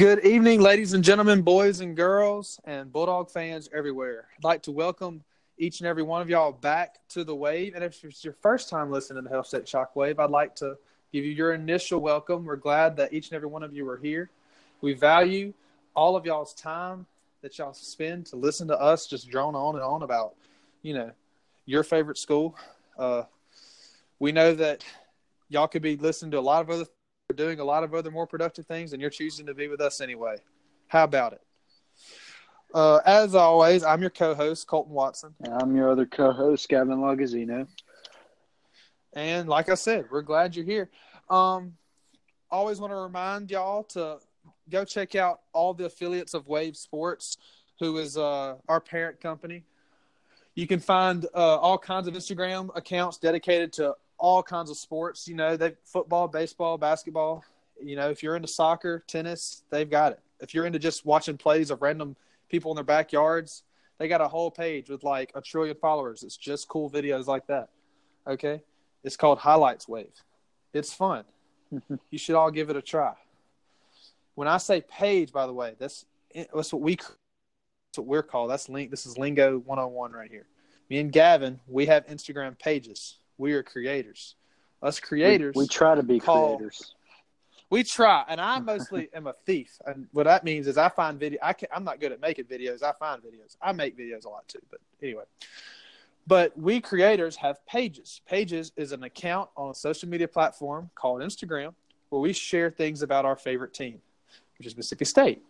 Good evening, ladies and gentlemen, boys and girls, and Bulldog fans everywhere. I'd like to welcome each and every one of y'all back to the Wave. And if it's your first time listening to the Hail State Shockwave, I'd like to give you your initial welcome. We're glad that each and every one of you are here. We value all of y'all's time that y'all spend to listen to us just drone on and on about, you know, your favorite school. Uh, we know that y'all could be listening to a lot of other doing a lot of other more productive things, and you're choosing to be with us anyway. How about it? Uh, as always, I'm your co-host Colton Watson, And I'm your other co-host, Gavin Lagazino. and like I said, we're glad you're here. Um, always want to remind y'all to go check out all the affiliates of Wave Sports, who is uh, our parent company. You can find uh, all kinds of Instagram accounts dedicated to all kinds of sports. You know, they football, baseball, basketball. You know, if you're into soccer, tennis, they've got it. If you're into just watching plays of random people in their backyards, they got a whole page with like a trillion followers. It's just cool videos like that. Okay, it's called Highlights Wave. It's fun. you should all give it a try. When I say page, by the way, that's that's what we that's what we're called. That's link. This is lingo 101 right here. Me and Gavin, we have Instagram pages. We are creators. Us creators, We, we try to be call- creators. we try, and I mostly am a thief. And what that means is I find video. I can, I'm not good at making videos. I find videos. I make videos a lot too. But anyway, but we creators have pages. Pages is an account on a social media platform called Instagram where we share things about our favorite team, which is Mississippi State.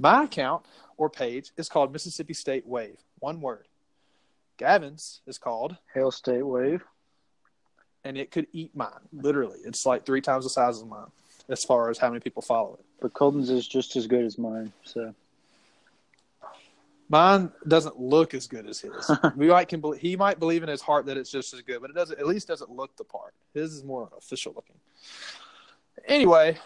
My account or page is called Mississippi State Wave. One word. Gavin's is called Hail State Wave. And it could eat mine. Literally, it's like three times the size of mine as far as how many people follow it. But Colton's is just as good as mine. So Mine doesn't look as good as his. we might can believe, he might believe in his heart that it's just as good, but it doesn't. At least doesn't look the part. His is more official looking. Anyway,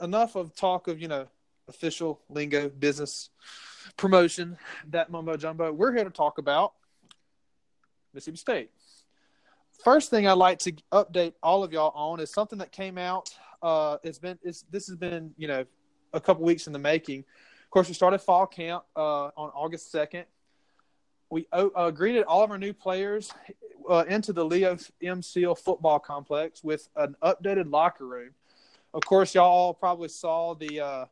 enough of talk of you know official lingo, business promotion, that mumbo jumbo. We're here to talk about Mississippi State. First thing I'd like to update all of y'all on is something that came out. Uh, it's been it's this has been you know a couple weeks in the making. Of course, we started fall camp uh, on August second. We uh, greeted all of our new players uh, into the Leo M. Seal football complex with an updated locker room. Of course, y'all probably saw the uh,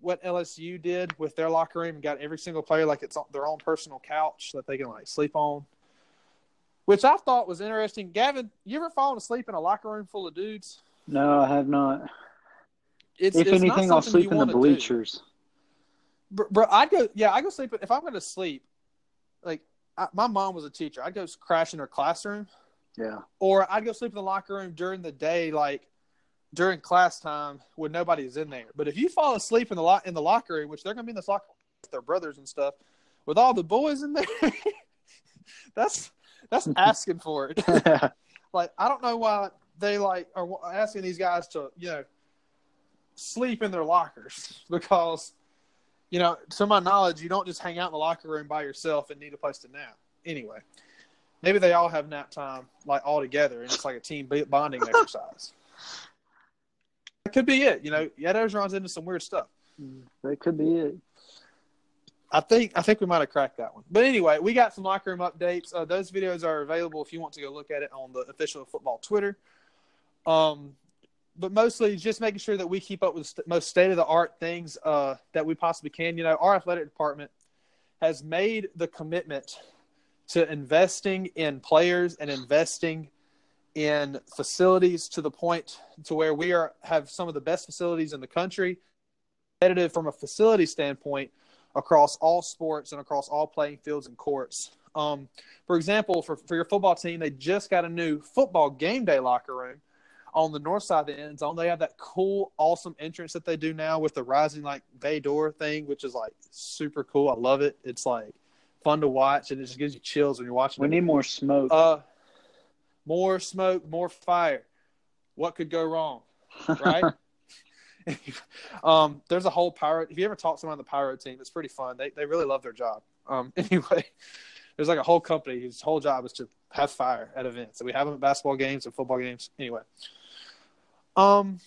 what LSU did with their locker room and got every single player like it's their own personal couch that they can like sleep on, which I thought was interesting. Gavin, you ever fallen asleep in a locker room full of dudes? no, I have not. It's, if it's anything, I'll sleep in the bleachers. Bro, bro, I'd go. Yeah, I go sleep. If I'm going to sleep, like I, my mom was a teacher, I'd go crash in her classroom, Yeah. or I'd go sleep in the locker room during the day, like during class time when nobody's in there. But if you fall asleep in the lo- in the locker room, which they're going to be in this locker with their brothers and stuff, with all the boys in there, that's that's asking for it. like I don't know why they like are asking these guys to you know sleep in their lockers because you know to my knowledge you don't just hang out in the locker room by yourself and need a place to nap anyway maybe they all have nap time like all together and it's like a team bonding exercise that could be it you know yeah Ed Orgeron's into some weird stuff that could be it. I think I think we might have cracked that one. But anyway, we got some locker room updates. Uh, those videos are available if you want to go look at it on the official football Twitter. Um, but mostly just making sure that we keep up with most state of the art things uh, that we possibly can. You know, our athletic department has made the commitment to investing in players and investing in facilities to the point to where we are have some of the best facilities in the country. Competitive from a facility standpoint across all sports and across all playing fields and courts. Um, for example, for, for your football team, they just got a new football game day locker room on the north side of the end zone. They have that cool, awesome entrance that they do now with the rising like bay door thing, which is like super cool. I love it. It's like fun to watch, and it just gives you chills when you're watching. We it. need more smoke. uh, more smoke, more fire. What could go wrong, right? um, there's a whole pyro. If you ever talk to someone on the pyro team, it's pretty fun. They they really love their job. Um, anyway, there's like a whole company whose whole job is to have fire at events. So we have them at basketball games and football games. Anyway, um,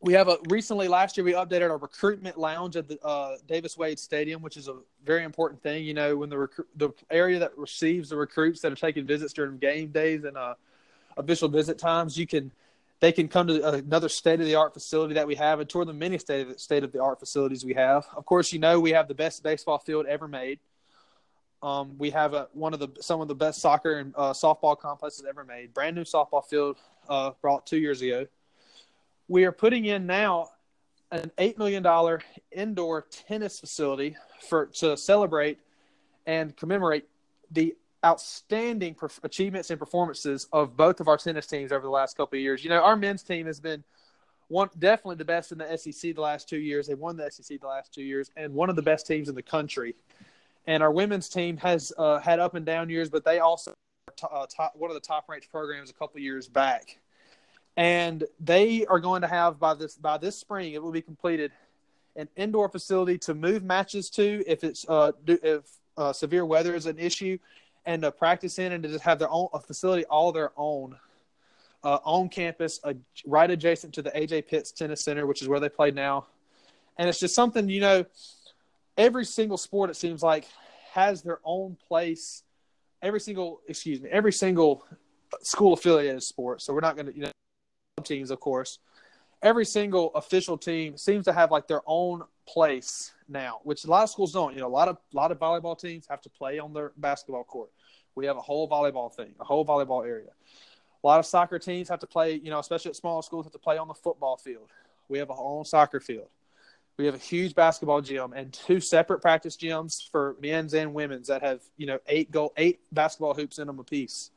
we have a recently last year we updated our recruitment lounge at the uh, Davis Wade Stadium, which is a very important thing. You know, when the the area that receives the recruits that are taking visits during game days and uh, official visit times, you can they can come to another state of the art facility that we have and tour the many state of the art facilities we have. Of course, you know we have the best baseball field ever made. Um, we have a, one of the some of the best soccer and uh, softball complexes ever made. Brand new softball field uh, brought two years ago we are putting in now an eight million dollar indoor tennis facility for to celebrate and commemorate the outstanding achievements and performances of both of our tennis teams over the last couple of years. You know, our men's team has been one definitely the best in the SEC the last two years. They won the SEC the last two years, and one of the best teams in the country. And our women's team has uh, had up and down years, but they also uh, top, one of the top ranked programs a couple years back and they are going to have by this by this spring it will be completed an indoor facility to move matches to if it's uh if uh, severe weather is an issue and to practice in and to just have their own a facility all their own uh, on campus uh, right adjacent to the AJ Pitts Tennis Center which is where they play now. And it's just something you know every single sport it seems like has their own place. Every single excuse me every single school affiliated sport. So we're not going to you know teams, of course, every single official team seems to have like their own place now, which a lot of schools don't. You know, a lot of a lot of volleyball teams have to play on their basketball court. We have a whole volleyball thing, a whole volleyball area. A lot of soccer teams have to play, you know, especially at small schools, have to play on the football field. We have a whole soccer field. We have a huge basketball gym and two separate practice gyms for men's and women's that have, you know, eight goal, eight basketball hoops in them apiece.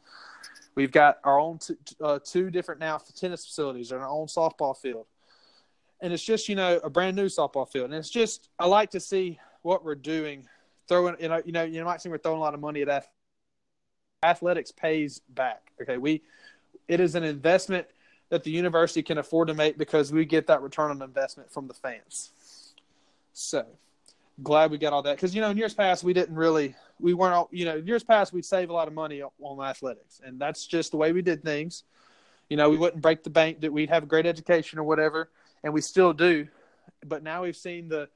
We've got our own t- uh, two different now tennis facilities and our own softball field. And it's just, you know, a brand new softball field. And it's just, I like to see what we're doing. Throwing, you know, you know, you might see we're throwing a lot of money at that. Athletics pays back. Okay. We, it is an investment that the university can afford to make because we get that return on investment from the fans. So glad we got all that because you know in years past we didn't really we weren't all you know years past we'd save a lot of money on athletics and that's just the way we did things you know we wouldn't break the bank that we'd have a great education or whatever and we still do but now we've seen the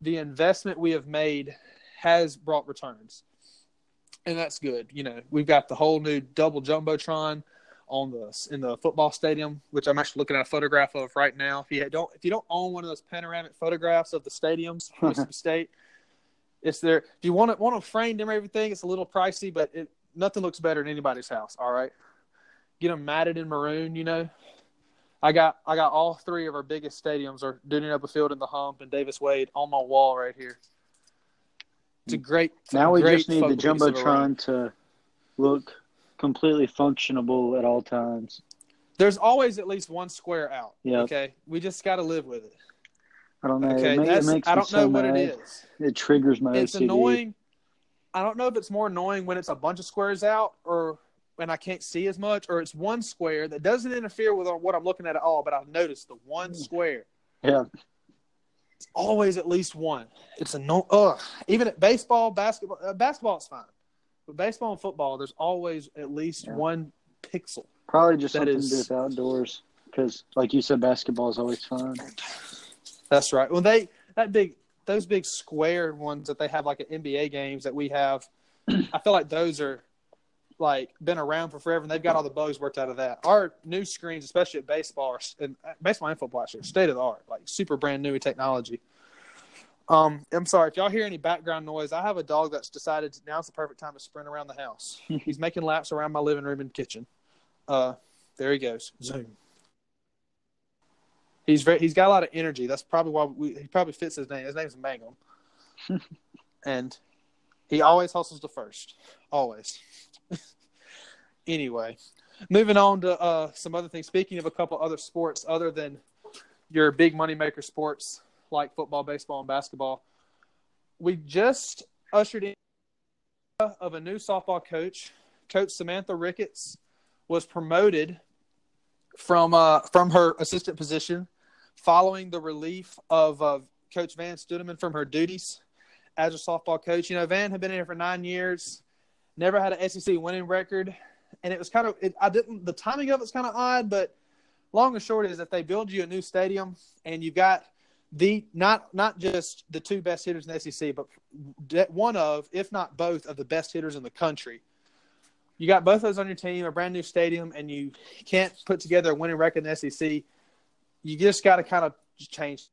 the investment we have made has brought returns and that's good you know we've got the whole new double jumbotron on the in the football stadium, which I'm actually looking at a photograph of right now. If you don't if you don't own one of those panoramic photographs of the stadiums, Mississippi State, it's there. If you want to want to frame them everything, it's a little pricey, but it nothing looks better in anybody's house. All right, get them matted in maroon. You know, I got I got all three of our biggest stadiums are Dudy Noble Field in the Hump and Davis Wade on my wall right here. It's a great. Now a we great just need the jumbotron to look completely functionable at all times. There's always at least one square out. Yeah. Okay. We just got to live with it. I don't know. Okay. It, That's, it makes I don't so know what mad. it is. It triggers my It's OCD. annoying. I don't know if it's more annoying when it's a bunch of squares out or when I can't see as much, or it's one square that doesn't interfere with what I'm looking at at all. But I've noticed the one square. Yeah. It's always at least one. It's a no. Ugh. Even at baseball, basketball, uh, basketball is fine, but baseball and football, there's always at least Yeah. one pixel. Probably just something is- to do with outdoors. Because, like you said, basketball is always fun. That's right. Well, they that big those big square ones that they have like at NBA games that we have. I feel like those are like been around for forever, and they've got all the bugs worked out of that. Our new screens, especially at baseball, are, and uh, baseball and football, actually, state of the art, like super brand new technology. Um, I'm sorry if y'all hear any background noise. I have a dog that's decided now's the perfect time to sprint around the house. He's making laps around my living room and kitchen. Uh, there he goes. Zoom. He's very. He's got a lot of energy. That's probably why we, he probably fits his name. His name's Mangum, and he always hustles the first. Always. anyway, moving on to uh, some other things. Speaking of a couple other sports, other than your big moneymaker sports like football, baseball, and basketball, we just ushered in of a new softball coach. Coach Samantha Ricketts was promoted from uh, from her assistant position following the relief of uh, Coach Vann Stuedeman from her duties as a softball coach. You know, Van had been in here for nine years, never had an SEC winning record, and it was kind of it, I didn't the timing of it's kind of odd, but long and short is that they build you a new stadium and you've got the not not just the two best hitters in the SEC, but one of, if not both, of the best hitters in the country. You got both those on your team, a brand new stadium, and you can't put together a winning record in the SEC. You just got to kind of change.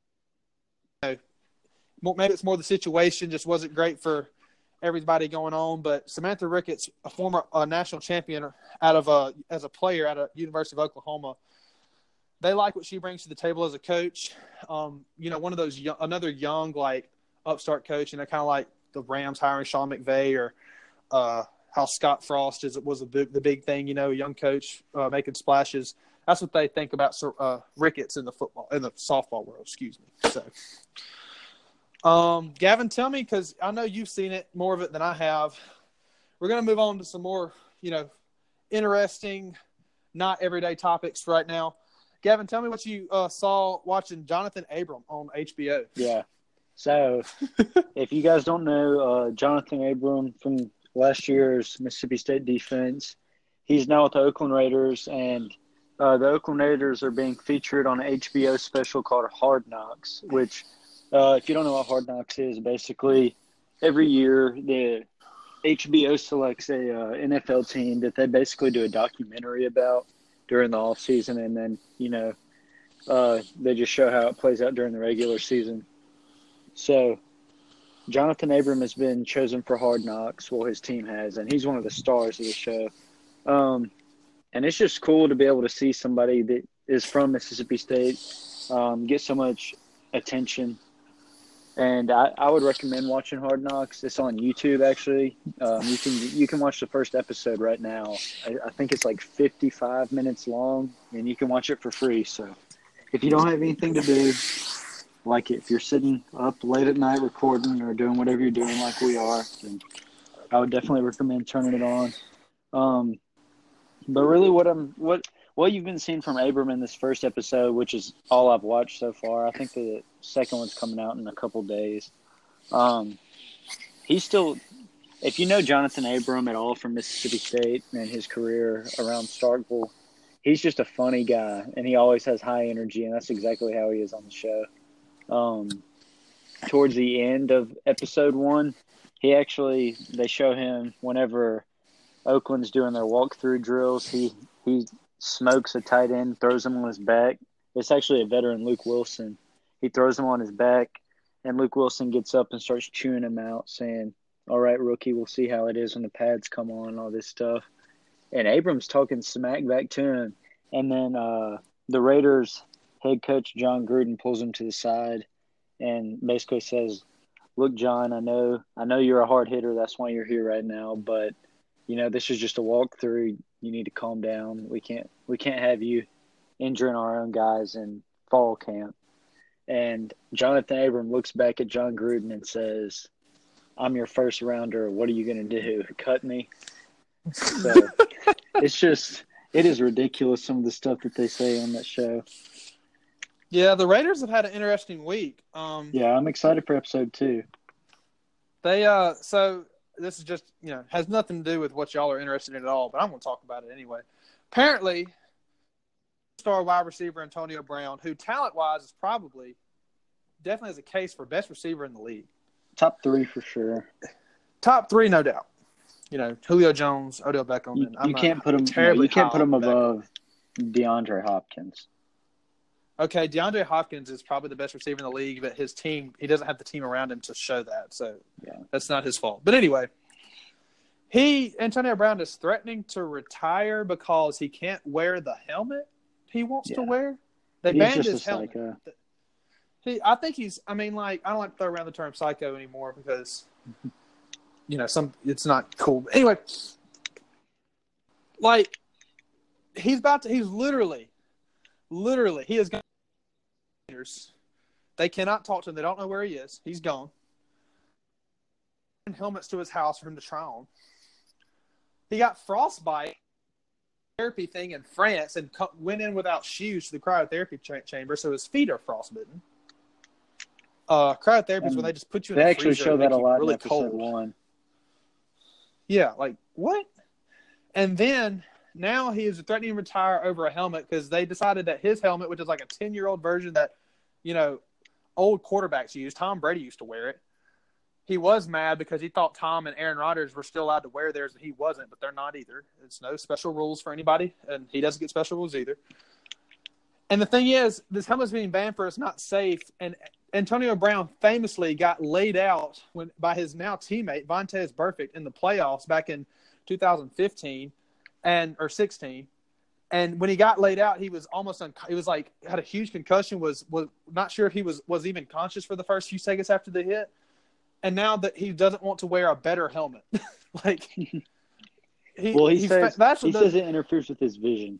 You know, maybe it's more the situation just wasn't great for everybody going on. But Samantha Ricketts, a former uh, national champion out of a as a player at a University of Oklahoma, they like what she brings to the table as a coach. Um, you know, one of those young, another young like upstart coach, and they're kind of like the Rams hiring Sean McVay or uh, how Scott Frost is was big, the big thing. You know, young coach uh, making splashes. That's what they think about uh, Ricketts in the football in the softball world. Excuse me. So, um, Gavin, tell me because I know you've seen it more of it than I have. We're going to move on to some more, you know, interesting, not everyday topics right now. Gavin, tell me what you uh, saw watching Johnathan Abram on HBO. Yeah. So, if you guys don't know, uh, Johnathan Abram from last year's Mississippi State defense, he's now with the Oakland Raiders, and uh, the Oakland Raiders are being featured on an HBO special called Hard Knocks. Which, uh, if you don't know what Hard Knocks is, basically every year the HBO selects a uh, NFL team that they basically do a documentary about during the off season, and then you know uh, they just show how it plays out during the regular season. So Johnathan Abram has been chosen for Hard Knocks. Well, his team has, and he's one of the stars of the show. Um, and it's just cool to be able to see somebody that is from Mississippi State um, get so much attention and I, I would recommend watching Hard Knocks. It's on YouTube actually. Um, you can you can watch the first episode right now. I, I, think it's like 55 minutes long, and you can watch it for free. So if you don't have anything to do, like if you're sitting up late at night recording or doing whatever you're doing, like we are, then I would definitely recommend turning it on. Um, but really, what I'm what what you've been seeing from Abram in this first episode, which is all I've watched so far. I think the second one's coming out in a couple days. Um, he's still, if you know Johnathan Abram at all from Mississippi State and his career around Starkville, he's just a funny guy, and he always has high energy, and that's exactly how he is on the show. Um, towards the end of episode one, he actually they show him whenever Oakland's doing their walkthrough drills. He he smokes a tight end, throws him on his back. It's actually a veteran, Luke Wilson. He throws him on his back, and Luke Wilson gets up and starts chewing him out, saying, All right, rookie, we'll see how it is when the pads come on, all this stuff. And Abrams talking smack back to him. And then uh, the Raiders head coach, Jon Gruden, pulls him to the side and basically says, Look, John, I know I know you're a hard hitter. That's why you're here right now. But you know, this is just a walkthrough you need to calm down. We can't we can't have you injuring our own guys in fall camp. And Johnathan Abram looks back at Jon Gruden and says, I'm your first rounder. What are you going to do? Cut me? So it's just, it is ridiculous some of the stuff that they say on that show. Yeah, the Raiders have had an interesting week. Um, yeah, I'm excited for episode two. They, uh, so this is just you know has nothing to do with what y'all are interested in at all, but I'm going to talk about it anyway. Apparently, star wide receiver Antonio Brown, who talent wise is probably definitely has a case for best receiver in the league. Top three for sure. Top three, no doubt. You know, Julio Jones, Odell Beckham. You, you can't put him. You can't put him above DeAndre Hopkins. Okay, DeAndre Hopkins is probably the best receiver in the league, but his team, he doesn't have the team around him to show that. So yeah. that's not his fault. But anyway, he, Antonio Brown, is threatening to retire because he can't wear the helmet he wants yeah. to wear. They he's banned his helmet. Psycho. He, I think he's, I mean, like, I don't like to throw around the term psycho anymore because, you know, some, it's not cool. But anyway, like, he's about to, he's literally, literally, he is going they cannot talk to him. They don't know where he is. He's gone. Helmets to his house for him to try on. He got frostbite therapy thing in France and went in without shoes to the cryotherapy cha- chamber, so his feet are frostbitten. Uh, cryotherapy is where they just put you in. They the actually show that a lot really in episode cold. one. Yeah, like what? And then now he is threatening to retire over a helmet because they decided that his helmet, which is like a 10 year old version that, you know, old quarterbacks use, Tom Brady used to wear it. He was mad because he thought Tom and Aaron Rodgers were still allowed to wear theirs and he wasn't, but they're not either. It's no special rules for anybody, and he doesn't get special rules either. And the thing is, this helmet's being banned for it's not safe. And Antonio Brown famously got laid out when by his now teammate Vontaze Burfict in the playoffs back in 2015 and or 16. And when he got laid out, he was almost un- he was like had a huge concussion. Was was not sure if he was was even conscious for the first few seconds after the hit. And now that he doesn't want to wear a better helmet, like he, Well, he he's says fa- that's he says it interferes with his vision.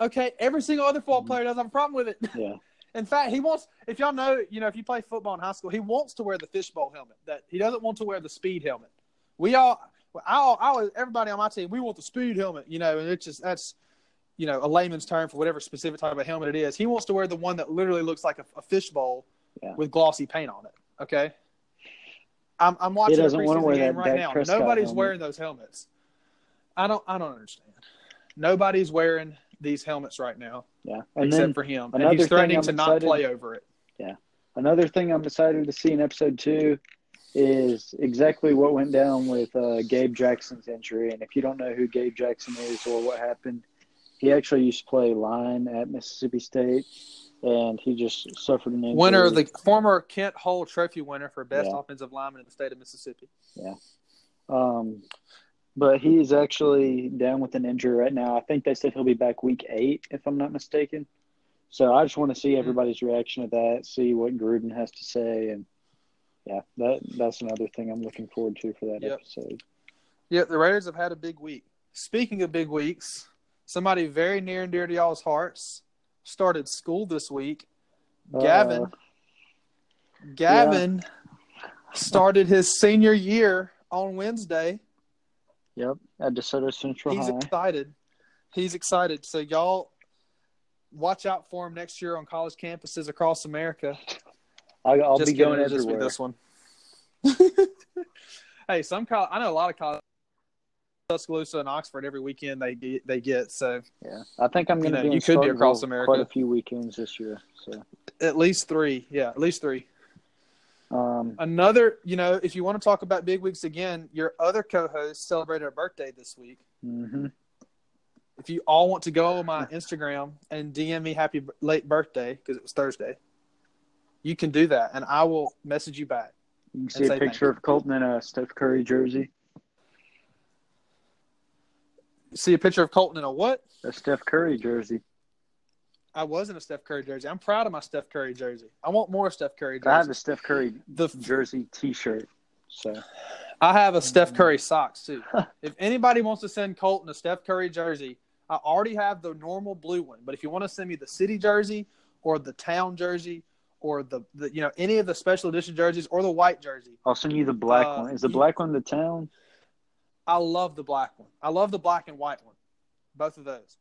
okay. Every single other football mm-hmm. player doesn't have a problem with it. Yeah. In fact, he wants. If y'all know, you know, if you play football in high school, he wants to wear the fishbowl helmet. That he doesn't want to wear the speed helmet. We all, I, I was everybody on my team. We want the speed helmet, you know, and it's just that's, you know, a layman's term for whatever specific type of helmet it is. He wants to wear the one that literally looks like a, a fishbowl Yeah. with glossy paint on it. Okay. I'm, I'm watching a preseason game that right Dak now. Prescott Nobody's helmet. wearing those helmets. I don't. I don't understand. Nobody's wearing these helmets right now Yeah. And except then for him, and he's threatening to not play over it. Yeah, another thing I'm excited to see in episode two is exactly what went down with uh, Gabe Jackson's injury. And if you don't know who Gabe Jackson is or what happened, he actually used to play line at Mississippi State, and he just suffered an injury. Winner the former Kent Hull Trophy winner for best Yeah. offensive lineman in the state of Mississippi. Yeah. Um, but he is actually down with an injury right now. I think they said he'll be back week eight, if I'm not mistaken. So I just want to Mm-hmm. see everybody's reaction to that, see what Gruden has to say, and yeah, that that's another thing I'm looking forward to for that Yep. episode. Yeah, the Raiders have had a big week. Speaking of big weeks, somebody very near and dear to y'all's hearts started school this week. Gavin. Uh, Gavin started his senior year on Wednesday. Yep, at DeSoto Central He's High. excited. He's excited. So y'all watch out for him next year on college campuses across America. I, I'll Just be going just be this one. hey, some college. I know a lot of college. Tuscaloosa and Oxford every weekend they get, they get so Yeah, I think I'm going to You know, you could be across America. quite a few weekends this year. So, at least three yeah at least three um, another you know if you want to talk about big weeks again your other co-host celebrated a birthday this week mhm. if you all want to go on my instagram and dm me happy late birthday because it was thursday you can do that and i will message you back you can see a picture of Colton in a Steph Curry jersey. see a picture of colton in a what A Steph Curry jersey. i was in a steph curry jersey i'm proud of my steph curry jersey i want more steph curry I have a jerseys Steph Curry the jersey T-shirt. So I have a Steph mm-hmm. Curry socks too. if anybody wants to send Colton a Steph Curry jersey, I already have the normal blue one. But if you want to send me the city jersey or the town jersey or the, the you know any of the special edition jerseys or the white jersey, I'll send you the black Uh, one. Is the you- black one the town? I love the black one. I love the black and white one. Both of those.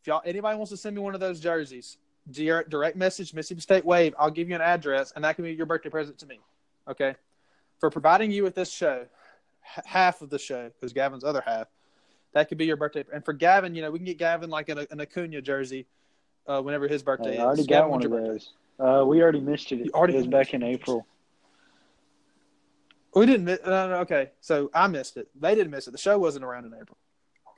If y'all anybody wants to send me one of those jerseys, direct, message Mississippi State Wave. I'll give you an address, and that can be your birthday present to me. Okay, for providing you with this show, h- half of the show because Gavin's other half. That could be your birthday. And for Gavin, you know, we can get Gavin like an, an Acuna jersey uh, whenever his birthday is. I already is. got Gavin, one of those. Uh, we already missed it. You already it was back it. in April. We didn't. miss No, no, okay, so I missed it. They didn't miss it. The show wasn't around in April.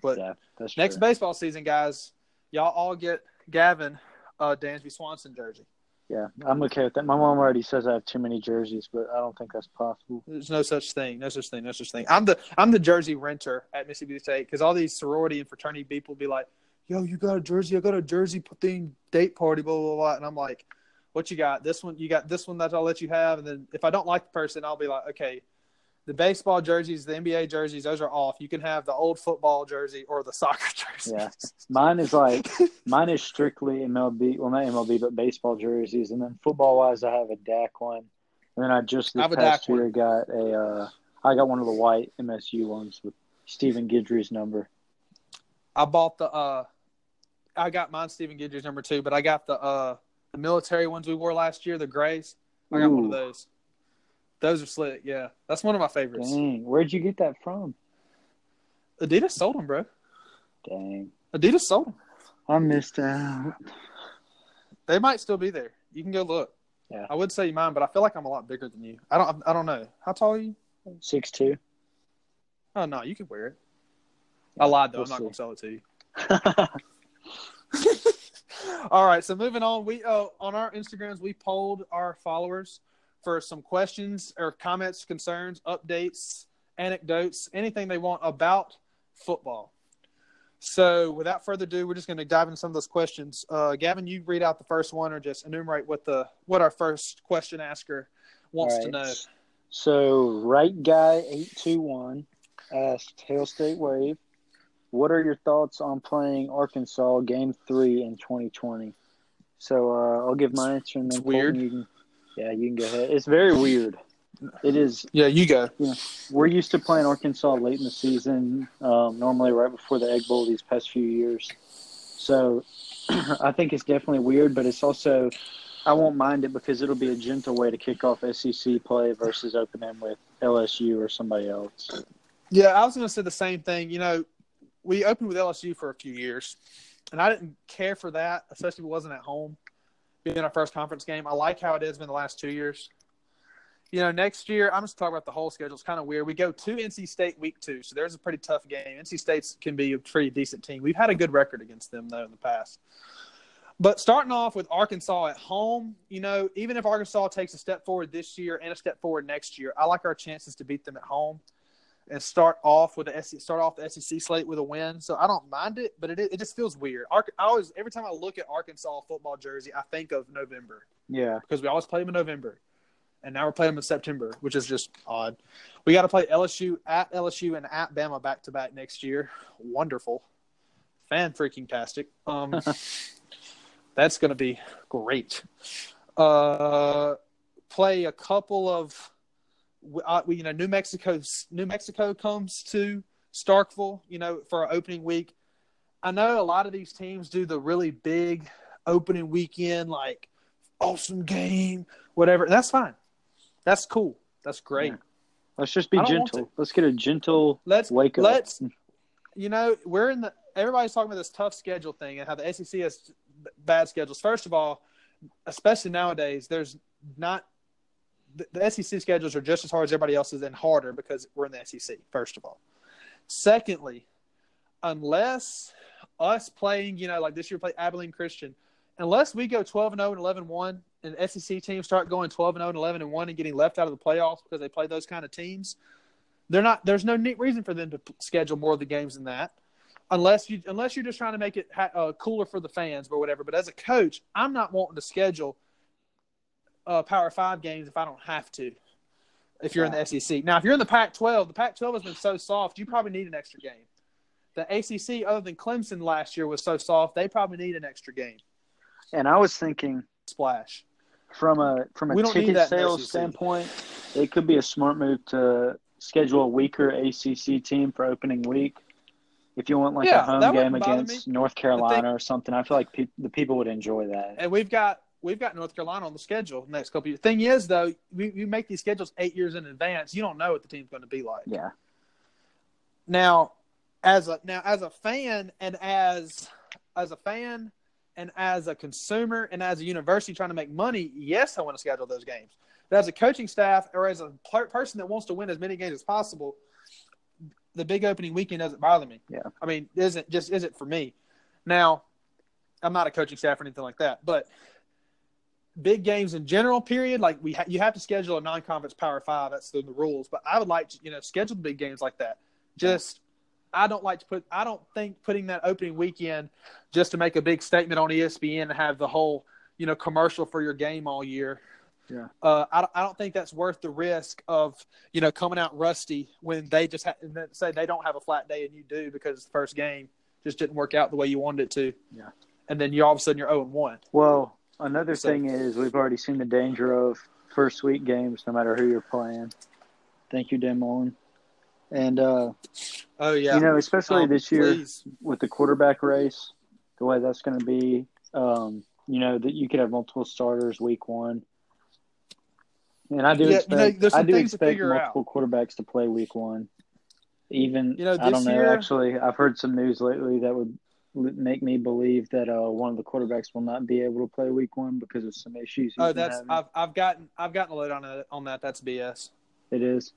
But Yeah, Next true. baseball season, guys, y'all all get Gavin a Dansby Swanson jersey. Yeah, I'm okay with that. My mom already says I have too many jerseys, but I don't think that's possible. There's no such thing. No such thing. No such thing. I'm the I'm the jersey renter at Mississippi State because all these sorority and fraternity people be like, "Yo, you got a jersey? I got a jersey theme date party." Blah blah blah. And I'm like, "What you got? This one? You got this one that I'll let you have." And then if I don't like the person, I'll be like, "Okay." The baseball jerseys, the NBA jerseys, those are off. You can have the old football jersey or the soccer jersey. Yeah. Mine is like mine is strictly MLB. Well, not MLB, but baseball jerseys. And then football wise, I have a Dak one. And then I just I this a past Dak one. year got a. Uh, I got one of the white MSU ones with Stephen Guidry's number. I bought the uh I got mine Stephen Guidry's number two, but I got the uh the military ones we wore last year, the grays. I got one of those. Those are slick, yeah. That's one of my favorites. Dang, where'd you get that from? Adidas sold them, bro. Dang. Adidas sold them. I missed out. They might still be there. You can go look. Yeah. I would say mine, but I feel like I'm a lot bigger than you. I don't. I don't know. How tall are you? Six two. Oh no, you could wear it. I lied though. We'll I'm not see. gonna sell it to you. All right, so moving on, we uh, on our Instagrams we polled our followers for some questions or comments, concerns, updates, anecdotes, anything they want about football. So, without further ado, we're just going to dive into some of those questions. Uh, Gavin, you read out the first one, or just enumerate what the what our first question asker wants All to know. So, right guy eight two one asked Hail State Wave, "What are your thoughts on playing Arkansas Game Three in 2020?" So, uh, I'll give my answer and then It's weird. You can, yeah, you can go ahead. It's very weird. It is. Yeah, you go. We're used to playing Arkansas late in the season, um, normally right before the Egg Bowl these past few years. So, I think it's definitely weird, but it's also. I won't mind it because it'll be a gentle way to kick off SEC play versus opening with LSU or somebody else. Yeah, I was going to say the same thing. You know, we opened with LSU for a few years, and I didn't care for that, especially if it wasn't at home, being our first conference game. I like how it has been the last two years. You know, next year, I'm just talking about the whole schedule. It's kind of weird. We go to NC State week two, so there's a pretty tough game. NC State can be a pretty decent team. We've had a good record against them, though, in the past. But starting off with Arkansas at home, you know, even if Arkansas takes a step forward this year and a step forward next year, I like our chances to beat them at home and start off with the SEC, start off the SEC slate with a win. So I don't mind it, but it it just feels weird. I always every time I look at Arkansas football jersey, I think of November Yeah. because we always play them in November, and now we're playing them in September, which is just odd. We got to play LSU at LSU and at Bama back to back next year. Wonderful, fan freaking tastic. Um, that's going to be great. Uh, play a couple of, uh, we, you know, New Mexico. New Mexico comes to Starkville, you know, for our opening week. I know a lot of these teams do the really big opening weekend, like awesome game, whatever. And that's fine. That's cool. That's great. Yeah. Let's just be I don't want gentle. Let's get a gentle Let's wake up. let's you know we're in the everybody's talking about this tough schedule thing and how the SEC has bad schedules. First of all, especially nowadays, there's not the, the SEC schedules are just as hard as everybody else's and harder because we're in the SEC. First of all, secondly, unless us playing, you know, like this year play Abilene Christian, unless we go 12 and 0 and 11 1 and SEC teams start going 12 and 0 and 11 and 1 and getting left out of the playoffs because they play those kind of teams, they're not there's no neat reason for them to schedule more of the games than that. Unless you unless you're just trying to make it ha- uh, cooler for the fans or whatever, but as a coach, I'm not wanting to schedule uh, Power Five games if I don't have to. If you're in the SEC, now if you're in the Pac-12, the Pac-12 has been so soft, you probably need an extra game. The ACC, other than Clemson last year, was so soft, they probably need an extra game. And I was thinking Splash. from a from a We don't need ticket sales standpoint, it could be a smart move to schedule a weaker ACC team for opening week. If you want like Yeah, a home game against North Carolina or something, I feel like pe- the people would enjoy that. And we've got we've got North Carolina on the schedule the next couple of years. Thing is, though, we, we make these schedules eight years in advance. You don't know what the team's going to be like. Yeah, Now, as a now as a fan and as as a fan and as a consumer and as a university trying to make money, yes, I want to schedule those games. But as a coaching staff or as a per- person that wants to win as many games as possible, the big opening weekend doesn't bother me. Yeah. I mean, isn't just isn't for me. Now, I'm not a coaching staff or anything like that, but big games in general, period. Like we, ha- you have to schedule a non-conference Power Five. That's the, the rules. But I would like to, you know, schedule the big games like that. Just, I don't like to put. I don't think putting that opening weekend just to make a big statement on ESPN and have the whole, you know, commercial for your game all year. Yeah. Uh, I, don't- I don't think that's worth the risk of you know coming out rusty when they just ha- and then say they don't have a flat day and you do because the first game just didn't work out the way you wanted it to. Yeah. And then you all of a sudden you're zero and one. Well, another So- thing is we've already seen the danger of first week games, no matter who you're playing. Thank you, Dan Mullen. And uh, Oh yeah. you know, especially Um, this year please. with the quarterback race, the way that's going to be, um, you know, that you could have multiple starters week one. And I do Yeah, you know, expect some I do things to expect figure out. multiple quarterbacks to play week one. Even You know, I don't know. year- Actually, I've heard some news lately that would l- make me believe that uh, one of the quarterbacks will not be able to play Week One because of some issues. Oh, that's having. I've I've gotten I've gotten a load on that on that. That's BS. it is.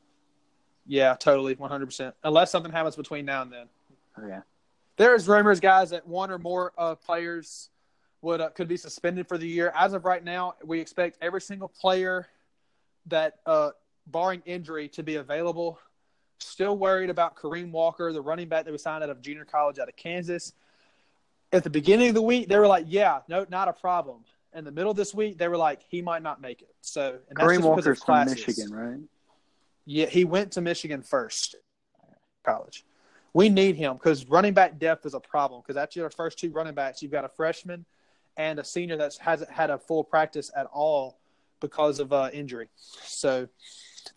Yeah, totally, one hundred percent. Unless something happens between now and then. Okay. There is rumors, guys, that one or more uh, players would uh, could be suspended for the year. As of right now, we expect every single player that, uh, barring injury, to be available. Still worried about Kareem Walker, the running back that was signed out of junior college out of Kansas. At the beginning of the week, they were like, "Yeah, no, not a problem." In the middle of this week, they were like, "He might not make it." So, and that's Kareem just because of Walker's from. Michigan, right? Yeah, he went to Michigan first, college. We need him because running back depth is a problem. Because after your first two running backs, you've got a freshman and a senior that hasn't had a full practice at all because of uh, injury. So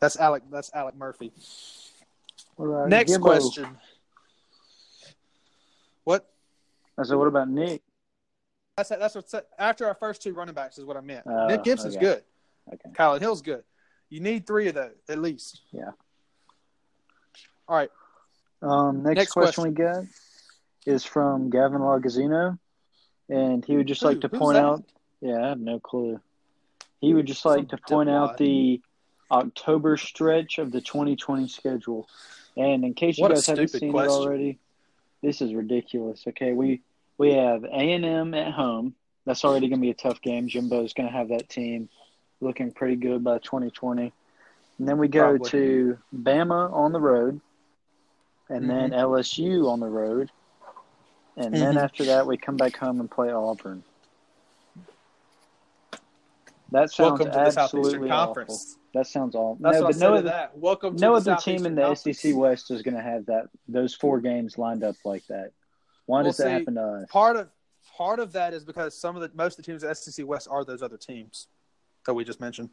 that's Alec. That's Alec Murphy. Next question. What? I said, what about Nick? That's that's what's after our first two running backs is what I meant. Oh, Nick Gibson's okay. good. Okay. Kylan Hill's good. You need three of those at least. Yeah. All right. Um, next, Next question, we got is from Gavin Lagazino, and he would just Who? like to Who's point that? out. Yeah, I have no clue. He would just like Some to point out the October stretch of the 2020 schedule. And in case you What guys haven't seen question. it already, this is ridiculous. Okay, we we have A and M at home. That's already going to be a tough game. Jimbo's going to have that team looking pretty good by 2020. And then we go Probably. to Bama on the road, and then Mm-hmm. LSU on the road, and then Mhm. after that we come back home and play Auburn. That sounds Welcome to the Southeastern absolutely awful. That sounds awful. That's no, what but no other, that. Welcome to no the other team in the Conference. SEC West is going to have that those four games lined up like that. Why Well, does that happen to us? Part of part of that is because some of the most of the teams in the SEC West are those other teams that we just mentioned.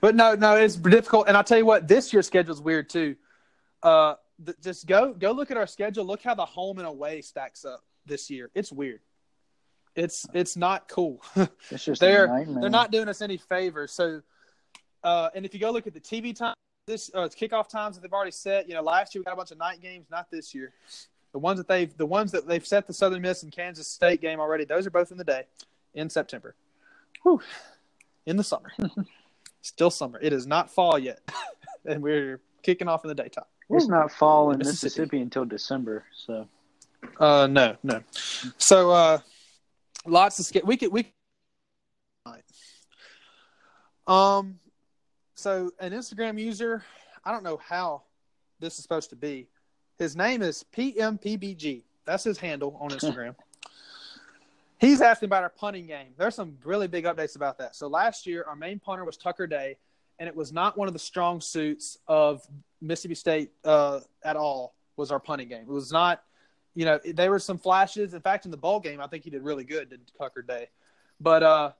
But no, no, it's difficult. And I'll tell you what, this year's schedule is weird too. Uh, th- just go go look at our schedule. Look how the home and away stacks up this year. It's weird. It's it's not cool. It's just they're-. They're not doing us any favors. So, uh, and if you go look at the TV time, this uh, kickoff times that they've already set. You know, last year we got a bunch of night games. Not this year. The ones that they've the ones that they've set the Southern Miss and Kansas State game already. Those are both in the day, in September. Whew. In the summer. Still summer. It is not fall yet, and we're kicking off in the daytime. It's not fall in Mississippi. Mississippi until December. So Uh, no, no. So, uh, lots of sk- we could we. Um, so an Instagram user, I don't know how this is supposed to be. His name is PMPBG. That's his handle on Instagram. He's asking about our punting game. There's some really big updates about that. So last year, our main punter was Tucker Day, and it was not one of the strong suits of Mississippi State uh, at all. Was our punting game? It was not you know, there were some flashes. In fact, in the bowl game, I think he did really good, did Tucker Day. But uh,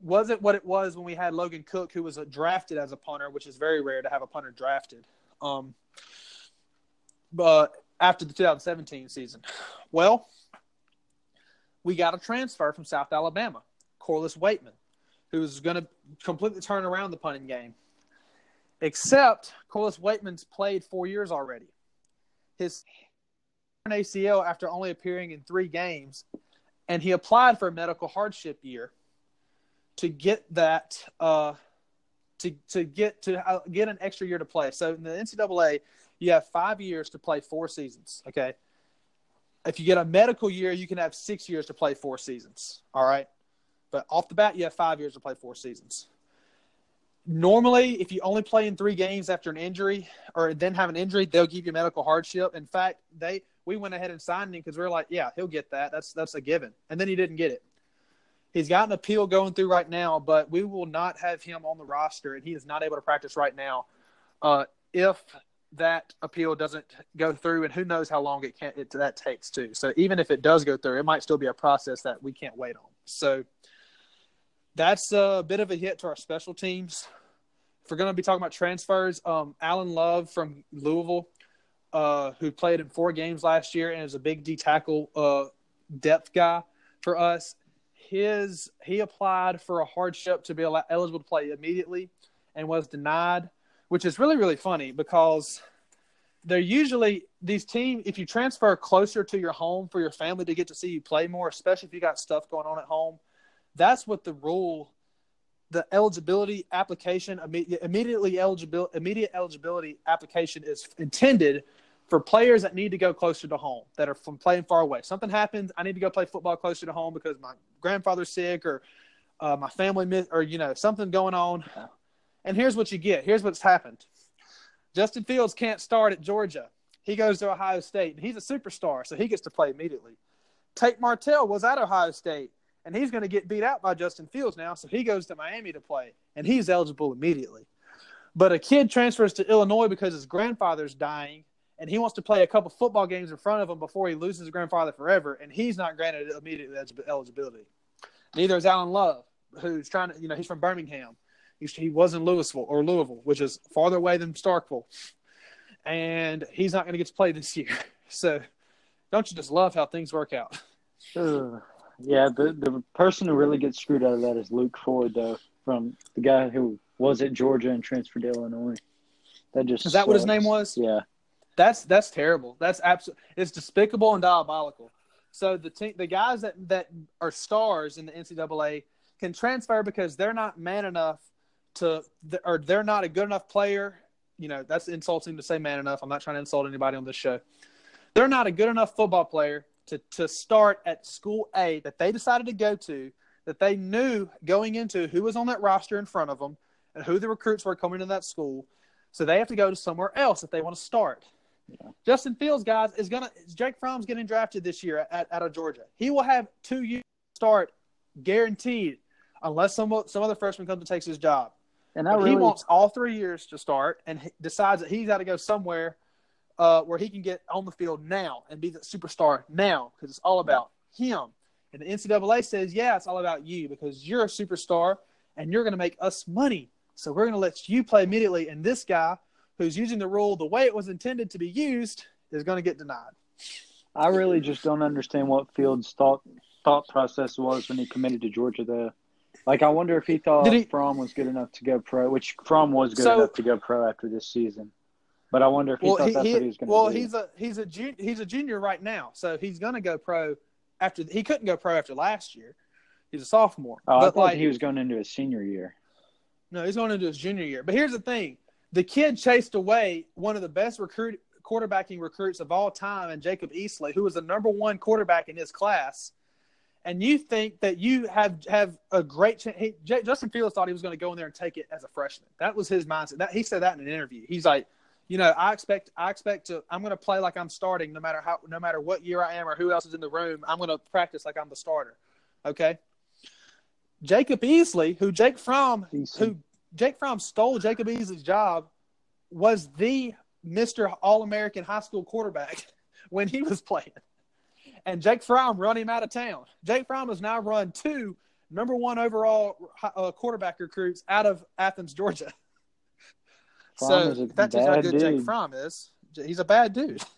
wasn't what it was when we had Logan Cook, who was uh, drafted as a punter, which is very rare to have a punter drafted. Um, but after the 2017 season, well, we got a transfer from South Alabama, Corliss Waitman, who's going to completely turn around the punting game. Except Corliss Waitman's played four years already. His an ACL after only appearing in three games, and he applied for a medical hardship year to get that uh, to to get to uh, get an extra year to play. So in the NCAA, you have five years to play four seasons. Okay, if you get a medical year, you can have six years to play four seasons. All right, but off the bat, you have five years to play four seasons. Normally, if you only play in three games after an injury or then have an injury, they'll give you medical hardship. In fact, they we went ahead and signed him because we are like, yeah, he'll get that. That's that's a given. And then he didn't get it. He's got an appeal going through right now, but we will not have him on the roster, and he is not able to practice right now. Uh, if that appeal doesn't go through, and who knows how long it can it, that takes too. So even if it does go through, it might still be a process that we can't wait on. So that's a bit of a hit to our special teams. If we're going to be talking about transfers, um, Alan Love from Louisville uh, who played in four games last year and is a big D tackle uh, depth guy for us. His he applied for a hardship to be eligible to play immediately and was denied, which is really really funny because they're usually these teams. If you transfer closer to your home for your family to get to see you play more, especially if you got stuff going on at home, that's what the rule, the eligibility application immediately eligible immediate eligibility application is intended for players that need to go closer to home that are from playing far away. Something happens, I need to go play football closer to home because my grandfather's sick or uh, my family or you know something going on. And here's what you get. Here's what's happened. Justin Fields can't start at Georgia. He goes to Ohio State, and he's a superstar, so he gets to play immediately. Tate Martell was at Ohio State, and he's going to get beat out by Justin Fields now, so he goes to Miami to play, and he's eligible immediately. But a kid transfers to Illinois because his grandfather's dying, and he wants to play a couple football games in front of him before he loses his grandfather forever, and he's not granted immediate eligibility. Neither is Alan Love, who's trying to, you know, he's from Birmingham. He's, he was in Louisville or Louisville, which is farther away than Starkville, and he's not going to get to play this year. So, don't you just love how things work out? Uh, yeah, the the person who really gets screwed out of that is Luke Ford, though, from the guy who was at Georgia and transferred to Illinois. That just is that sucks. what his name was? Yeah, that's that's terrible. That's absolutely it's despicable and diabolical. So the te- the guys that that are stars in the NCAA can transfer because they're not man enough to or they're not a good enough player. You know, that's insulting to say man enough. I'm not trying to insult anybody on this show. They're not a good enough football player to to start at school A that they decided to go to that they knew going into who was on that roster in front of them and who the recruits were coming to that school. So they have to go to somewhere else if they want to start. Yeah. Justin Fields, guys, is gonna Jake Fromm's getting drafted this year at, out of Georgia. He will have two years start guaranteed, unless some some other freshman comes and takes his job. And really... he wants all three years to start, and decides that he's got to go somewhere uh, where he can get on the field now and be the superstar now because it's all about him. And the NCAA says, yeah, it's all about you because you're a superstar and you're going to make us money. So we're going to let you play immediately. And this guy who's using the rule the way it was intended to be used is going to get denied. I really just don't understand what Fields' thought thought process was when he committed to Georgia. Though, like, I wonder if he thought he, Fromm was good enough to go pro, which Fromm was good so, enough to go pro after this season. But I wonder if he well, thought he, that's he, what he was going to well, do. Well, he's a he's a jun- he's a junior right now, so he's going to go pro after. He couldn't go pro after last year. He's a sophomore. Oh, but I thought like, he was going into his senior year. No, he's going into his junior year. But here's the thing: the kid chased away one of the best recruit quarterbacking recruits of all time, and Jacob Eason, who was the number one quarterback in his class. And you think that you have have a great chance? He, J- Justin Fields thought he was going to go in there and take it as a freshman. That was his mindset. That he said that in an interview. He's like, you know, I expect I expect to I'm going to play like I'm starting, no matter how no matter what year I am or who else is in the room. I'm going to practice like I'm the starter. Okay. Jacob Eason, who Jake Fromm, who Jake Fromm stole Jacob Eason's job, was the Mr. All American high school quarterback when he was playing. And Jake Fromm run him out of town. Jake Fromm has now run two number one overall uh, quarterback recruits out of Athens, Georgia. Fromm so that's just how good dude. Jake Fromm is. He's a bad dude.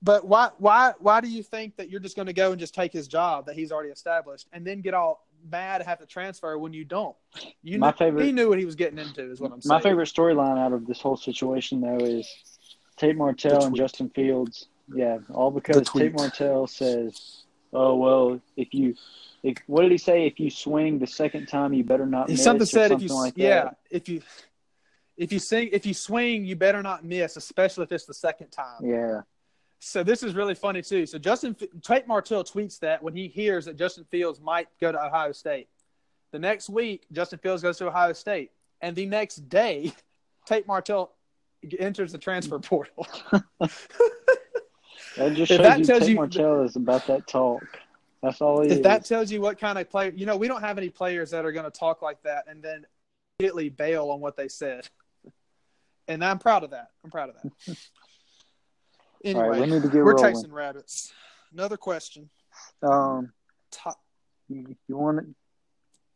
But why why why do you think that you're just going to go and just take his job that he's already established and then get all mad to have to transfer when you don't. You my favorite, he knew what he was getting into. Is what I'm saying. My favorite storyline out of this whole situation though is Tate Martell and Justin Fields. Yeah, all because Tate Martell says, "Oh well, if you." If, what did he say? If you swing the second time, you better not. He miss something said something if you like yeah that. if you if you sing if you swing, you better not miss, especially if it's the second time. Yeah. So this is really funny too. So Justin Tate Martell tweets that when he hears that Justin Fields might go to Ohio State. The next week, Justin Fields goes to Ohio State, and the next day, Tate Martell enters the transfer portal. that just shows that you Tate you, Martell is about that talk. That's all he if is. that tells you what kind of player, you know, we don't have any players that are going to talk like that and then immediately bail on what they said. And I'm proud of that. I'm proud of that. Anyway, right, we need to get we're rolling. chasing rabbits. Another question. Um, you, you want it?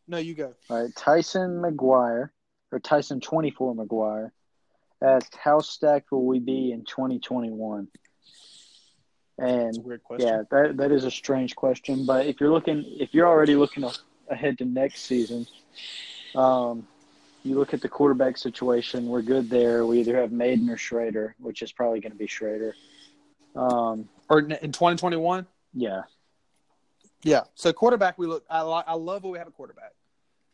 No, you go. All right, Tyson McGuire or Tyson twenty four McGuire asked, "How stacked will we be in 2021?" And yeah, that that is a strange question. But if you're looking, if you're already looking ahead to next season, um, you look at the quarterback situation, we're good there. We either have Mayden or Shrader, which is probably going to be Shrader. Um, Or in in 2021. yeah, Yeah. So quarterback, we look. I li- I love what we have a quarterback.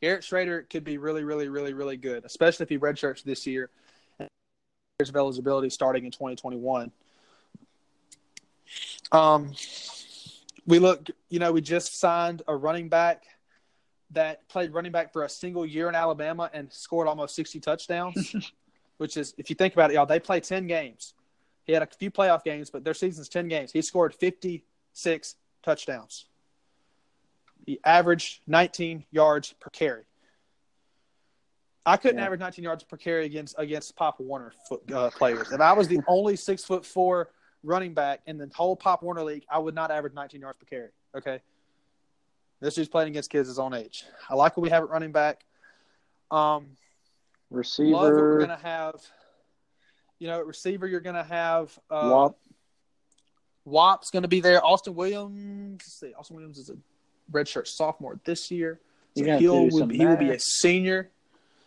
Garrett Shrader could be really, really, really, really good, especially if he redshirts this year. Years of eligibility starting in 2021. Um, we look. You know, we just signed a running back that played running back for a single year in Alabama and scored almost 60 touchdowns. which is, if you think about it, y'all, they play 10 games. He had a few playoff games, but their season's 10 games. He scored 56 touchdowns. He averaged 19 yards per carry. I couldn't Yeah. average 19 yards per carry against against Pop Warner foot, uh, players. If I was the only six foot four running back in the whole Pop Warner league, I would not average 19 yards per carry. Okay, this dude's playing against kids his own age. I like what we have at running back. Um, receiver. love we're gonna have. You know, at receiver, you're gonna have uh, Wap. Wap's going to be there. Austin Williams. Let's see, Austin Williams is a redshirt sophomore this year. So he'll to will he will be a senior.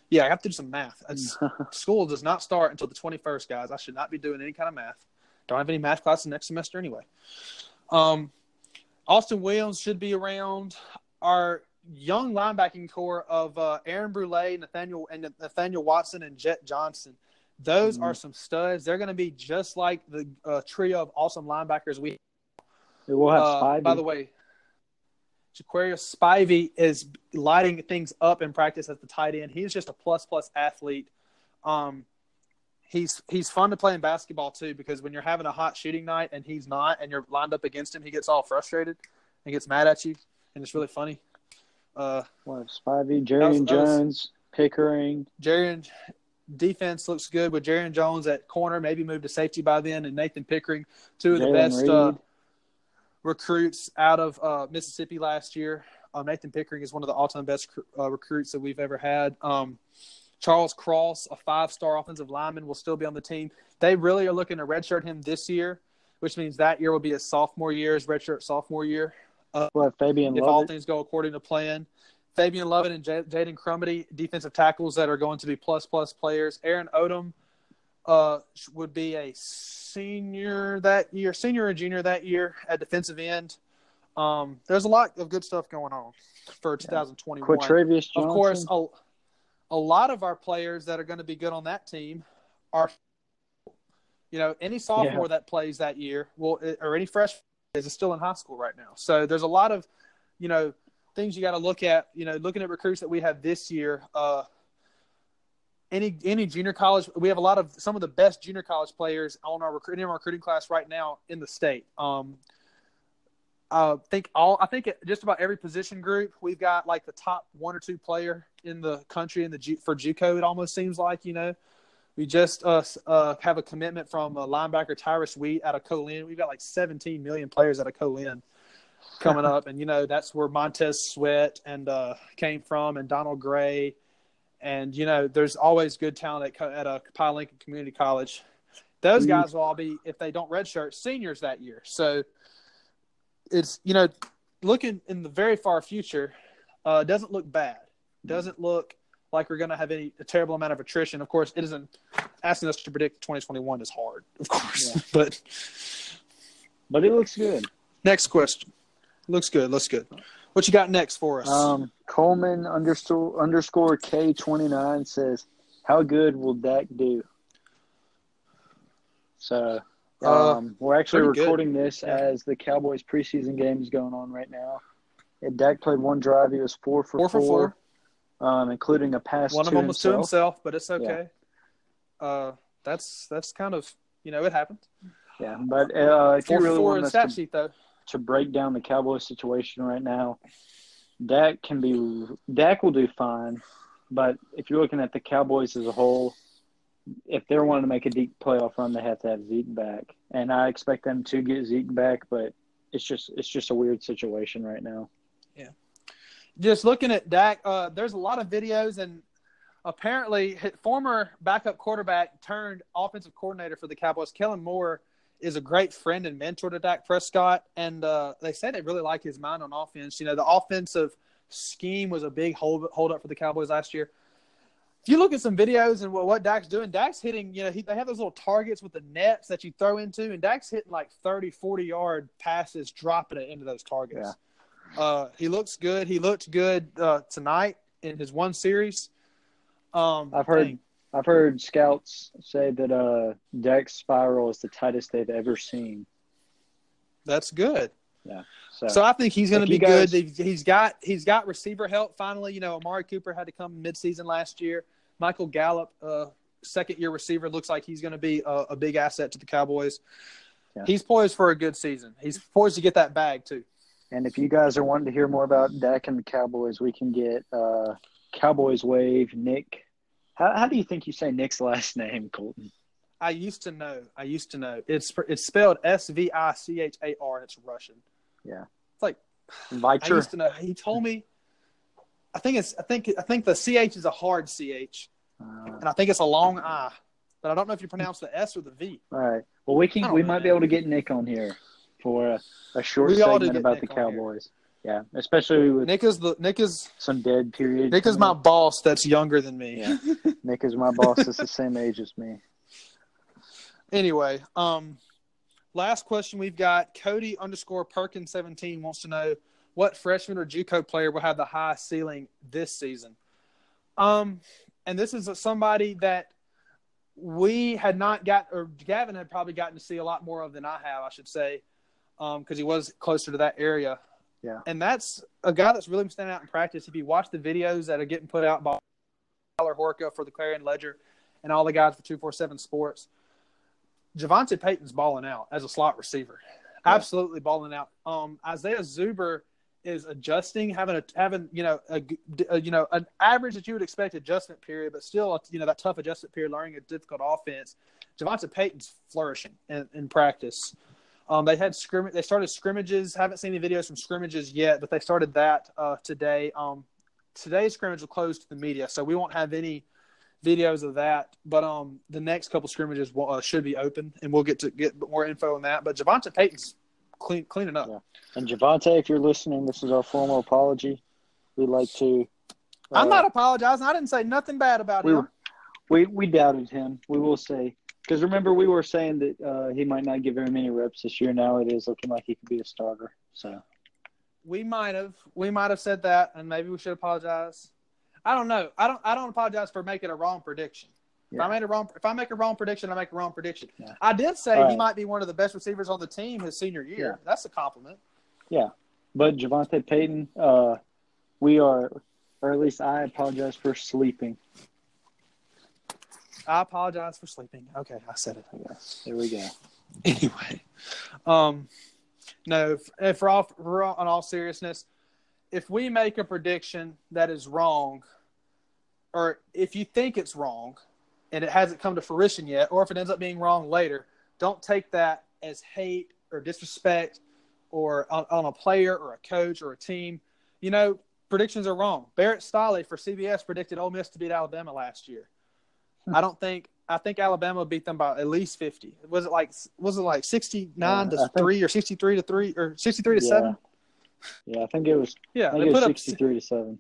Yeah, I have to do some math. School does not start until the 21st, guys. I should not be doing any kind of math. Don't have any math classes next semester anyway. Um, Austin Williams should be around. Our young linebacking core of uh, Aaron Brule, Nathaniel and Nathaniel Watson, and Jett Johnson. Those Mhm. are some studs. They're going to be just like the uh, trio of awesome linebackers we We'll have uh, Spivey. by the way, Jaquarius Spivey is lighting things up in practice at the tight end. He's just a plus plus athlete. Um, he's he's fun to play in basketball too because when you're having a hot shooting night and he's not, and you're lined up against him, he gets all frustrated and gets mad at you, and it's really funny. Uh, We'll Spivey, Jerry was- Jones, Pickering. Jerry and defense looks good with Jerry Jones at corner, maybe move to safety by then, and Nathan Pickering, two of the best uh, recruits out of uh, Mississippi last year. Uh, Nathan Pickering is one of the all-time best uh, recruits that we've ever had. Um, Charles Cross, a five-star offensive lineman, will still be on the team. They really are looking to redshirt him this year, which means that year will be his sophomore year, his redshirt sophomore year We'll have Fabian if all things go according to plan. Fabian Lovett and J- Jaden Crumedy, defensive tackles that are going to be plus plus players. Aaron Odom uh, would be a senior that year, senior and junior that year at defensive end. Um, there's a lot of good stuff going on for 2021. Quatravius Johnson. Of course, a, a lot of our players that are going to be good on that team are, you know, any sophomore Yeah. that plays that year will, or any freshman is still in high school right now. So there's a lot of, you know, things you got to look at. You know, looking at recruits that we have this year. Uh, any any junior college, we have a lot of some of the best junior college players on our recruiting our recruiting class right now in the state. Um, I think all I think just about every position group we've got like the top one or two player in the country in the Ju- for JUCO. It almost seems like you know we just uh, uh, have a commitment from uh, linebacker Tyrus Wheat out of Co-Lin. We've got like 17 million players out of Co-Lin coming up, and you know that's where Montez Sweat and uh, came from, and Donald Gray, and you know there's always good talent at, at a Pine Lincoln Community College. Those Mhm. guys will all be if they don't redshirt seniors that year. So it's you know looking in the very far future uh, doesn't look bad. Doesn't look like we're going to have any a terrible amount of attrition. Of course, it isn't asking us to predict 2021 is hard, of course. Yeah. but But it looks good. next question. Looks good. Looks good. What you got next for us? Um, Coleman underscore underscore K twenty nine says, "How good will Dak do?" So, Uh, um, we're actually pretty good. recording this Yeah. as the Cowboys preseason game is going on right now. And Dak played one drive; he was four for four for four. um, including a pass. One to of them was to himself. but it's okay. Uh, that's that's kind of you know it happened. Yeah, but uh, if Four you for really four want in us stat to, sheet though. To break down the Cowboys situation right now, Dak can be Dak will do fine, but if you're looking at the Cowboys as a whole, if they're wanting to make a deep playoff run, they have to have Zeke back, and I expect them to get Zeke back, but it's just it's just a weird situation right now. Yeah, just looking at Dak, uh, there's a lot of videos, and apparently, former backup quarterback turned offensive coordinator for the Cowboys, Kellen Moore, is a great friend and mentor to Dak Prescott, and uh, they say they really like his mind on offense. You know, the offensive scheme was a big hold hold up for the Cowboys last year. if you look at some videos and what, what Dak's doing, Dak's hitting, you know, he, they have those little targets with the nets that you throw into, and Dak's hitting like 30, 40 yard passes, dropping it into those targets. Yeah. Uh, he looks good. He looked good uh, tonight in his one series. Um, I've heard dang. I've heard scouts say that uh, Dak's spiral is the tightest they've ever seen. That's good. Yeah. So, so I think he's going to be guys, good. He's got he's got receiver help finally. You know, Amari Cooper had to come midseason last year. Michael Gallup, uh, second year receiver, looks like he's going to be a, a, big asset to the Cowboys. Yeah. He's poised for a good season. He's poised to get that bag too. And if you guys are wanting to hear more about Dak and the Cowboys, we can get uh, Cowboys Wave Nick. How, how do you think you say Nick's last name, Colton? I used to know. I used to know. It's it's spelled S V I C H A R, and it's Russian. Yeah. It's like Vicher. I used to know. He told me. I think it's. I think. I think the ch is a hard ch, uh, and I think it's a long i. But I don't know if you pronounce the s or the v. All right. Well, we can. We might be able to get Nick on here for a, a short we segment about Nick the Cowboys. Yeah, especially with Nick is the Nick is some dead period. Nick is my boss. That's younger than me. Yeah. Nick is my boss. That's the same age as me. Anyway, um, last question we've got Cody underscore Perkins seventeen wants to know what freshman or JUCO player will have the highest ceiling this season. Um, and this is somebody that we had not got, or Gavin had probably gotten to see a lot more of than I have, I should say, because um, he was closer to that area. Yeah. And that's a guy that's really standing out in practice. If you watch the videos that are getting put out by Tyler Horka for the Clarion Ledger and all the guys for 247 Sports, JaVonta Payton's balling out as a slot receiver. Yeah. Absolutely balling out. Um, Isaiah Zuber is adjusting, having a having you know a, a, you know an average that you would expect adjustment period, but still you know that tough adjustment period, learning a difficult offense. JaVonta Payton's flourishing in, in practice. Um, they had scrimmage. They started scrimmages. Haven't seen any videos from scrimmages yet, but they started that uh, today. Um, today's scrimmage will close to the media, so we won't have any videos of that. But um, the next couple scrimmages will, uh, should be open, and we'll get to get more info on that. But JaVonta Payton's clean cleaning up. Yeah. And JaVonta, if you're listening, this is our formal apology. We'd like to. Uh, I'm not apologizing. I didn't say nothing bad about we, him. We we doubted him. We will say because remember we were saying that uh, he might not get very many reps this year. Now it is looking like he could be a starter. So we might have we might have said that, and maybe we should apologize. I don't know. I don't. I don't apologize for making a wrong prediction. Yeah. If I made a wrong, if I make a wrong prediction, I make a wrong prediction. Yeah. I did say right. he might be one of the best receivers on the team his senior year. Yeah. That's a compliment. Yeah, but JaVonta Payton, uh, we are, or at least I apologize for sleeping. I apologize for sleeping. Okay, I said it. There we go. Anyway, um, no, for all, for all, in all seriousness, if we make a prediction that is wrong, or if you think it's wrong and it hasn't come to fruition yet, or if it ends up being wrong later, don't take that as hate or disrespect or on, on a player or a coach or a team. You know, predictions are wrong. Barrett Sallee for CBS predicted Ole Miss to beat Alabama last year. I don't think I think Alabama beat them by at least fifty. Was it like was it like sixty nine to three or sixty three to three or sixty three to yeah. seven? Yeah, I think it was. Yeah, they put sixty three to seven.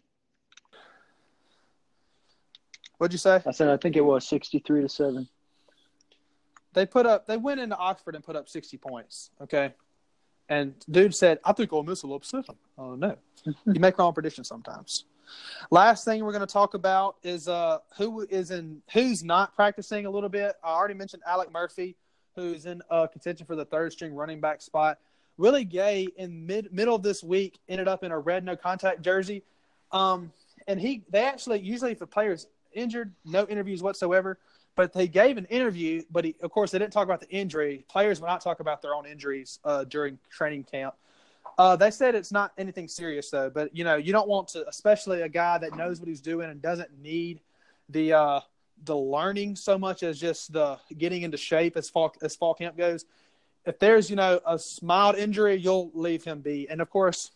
What'd you say? I said I think it was sixty three to seven. They put up. They went into Oxford and put up sixty points. Okay, and dude said, "I think Ole Miss will upset them." Oh no, you make wrong predictions sometimes. Last thing we're going to talk about is uh, who is in who's not practicing a little bit. I already mentioned Alec Murphy, who's in uh, contention for the third string running back spot. Willie Gay in mid middle of this week ended up in a red no contact jersey. Um, and he they actually usually if a player's injured, no interviews whatsoever. But they gave an interview, but he, of course they didn't talk about the injury. Players will not talk about their own injuries uh, during training camp. Uh, they said it's not anything serious though, but you know you don't want to, especially a guy that knows what he's doing and doesn't need the uh, the learning so much as just the getting into shape as fall as fall camp goes if there's you know a mild injury, you'll leave him be. And of course,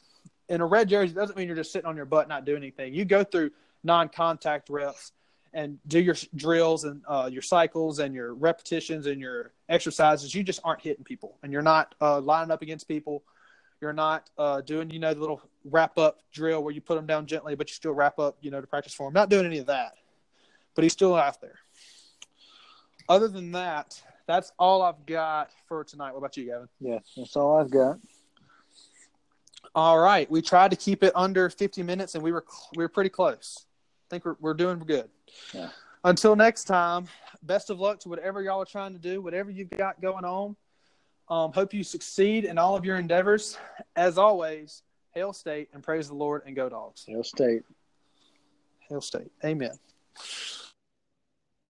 in a red jersey doesn't mean you're just sitting on your butt not doing anything. You go through non-contact reps and do your drills and uh, your cycles and your repetitions and your exercises. You just aren't hitting people, and you're not uh, lining up against people. You're not uh, doing you know the little wrap up drill where you put them down gently, but you still wrap up you know to practice for them. Not doing any of that. but he's still out there. Other than that, that's all I've got for tonight. What about you, Gavin? Yeah, that's all I've got. All right, we tried to keep it under 50 minutes, and we were we were pretty close. I think we're we're doing good. Yeah. Until next time, best of luck to whatever y'all are trying to do, whatever you've got going on. Um, hope you succeed in all of your endeavors. As always, hail state and praise the Lord and go dogs. Hail State. Hail state. Amen.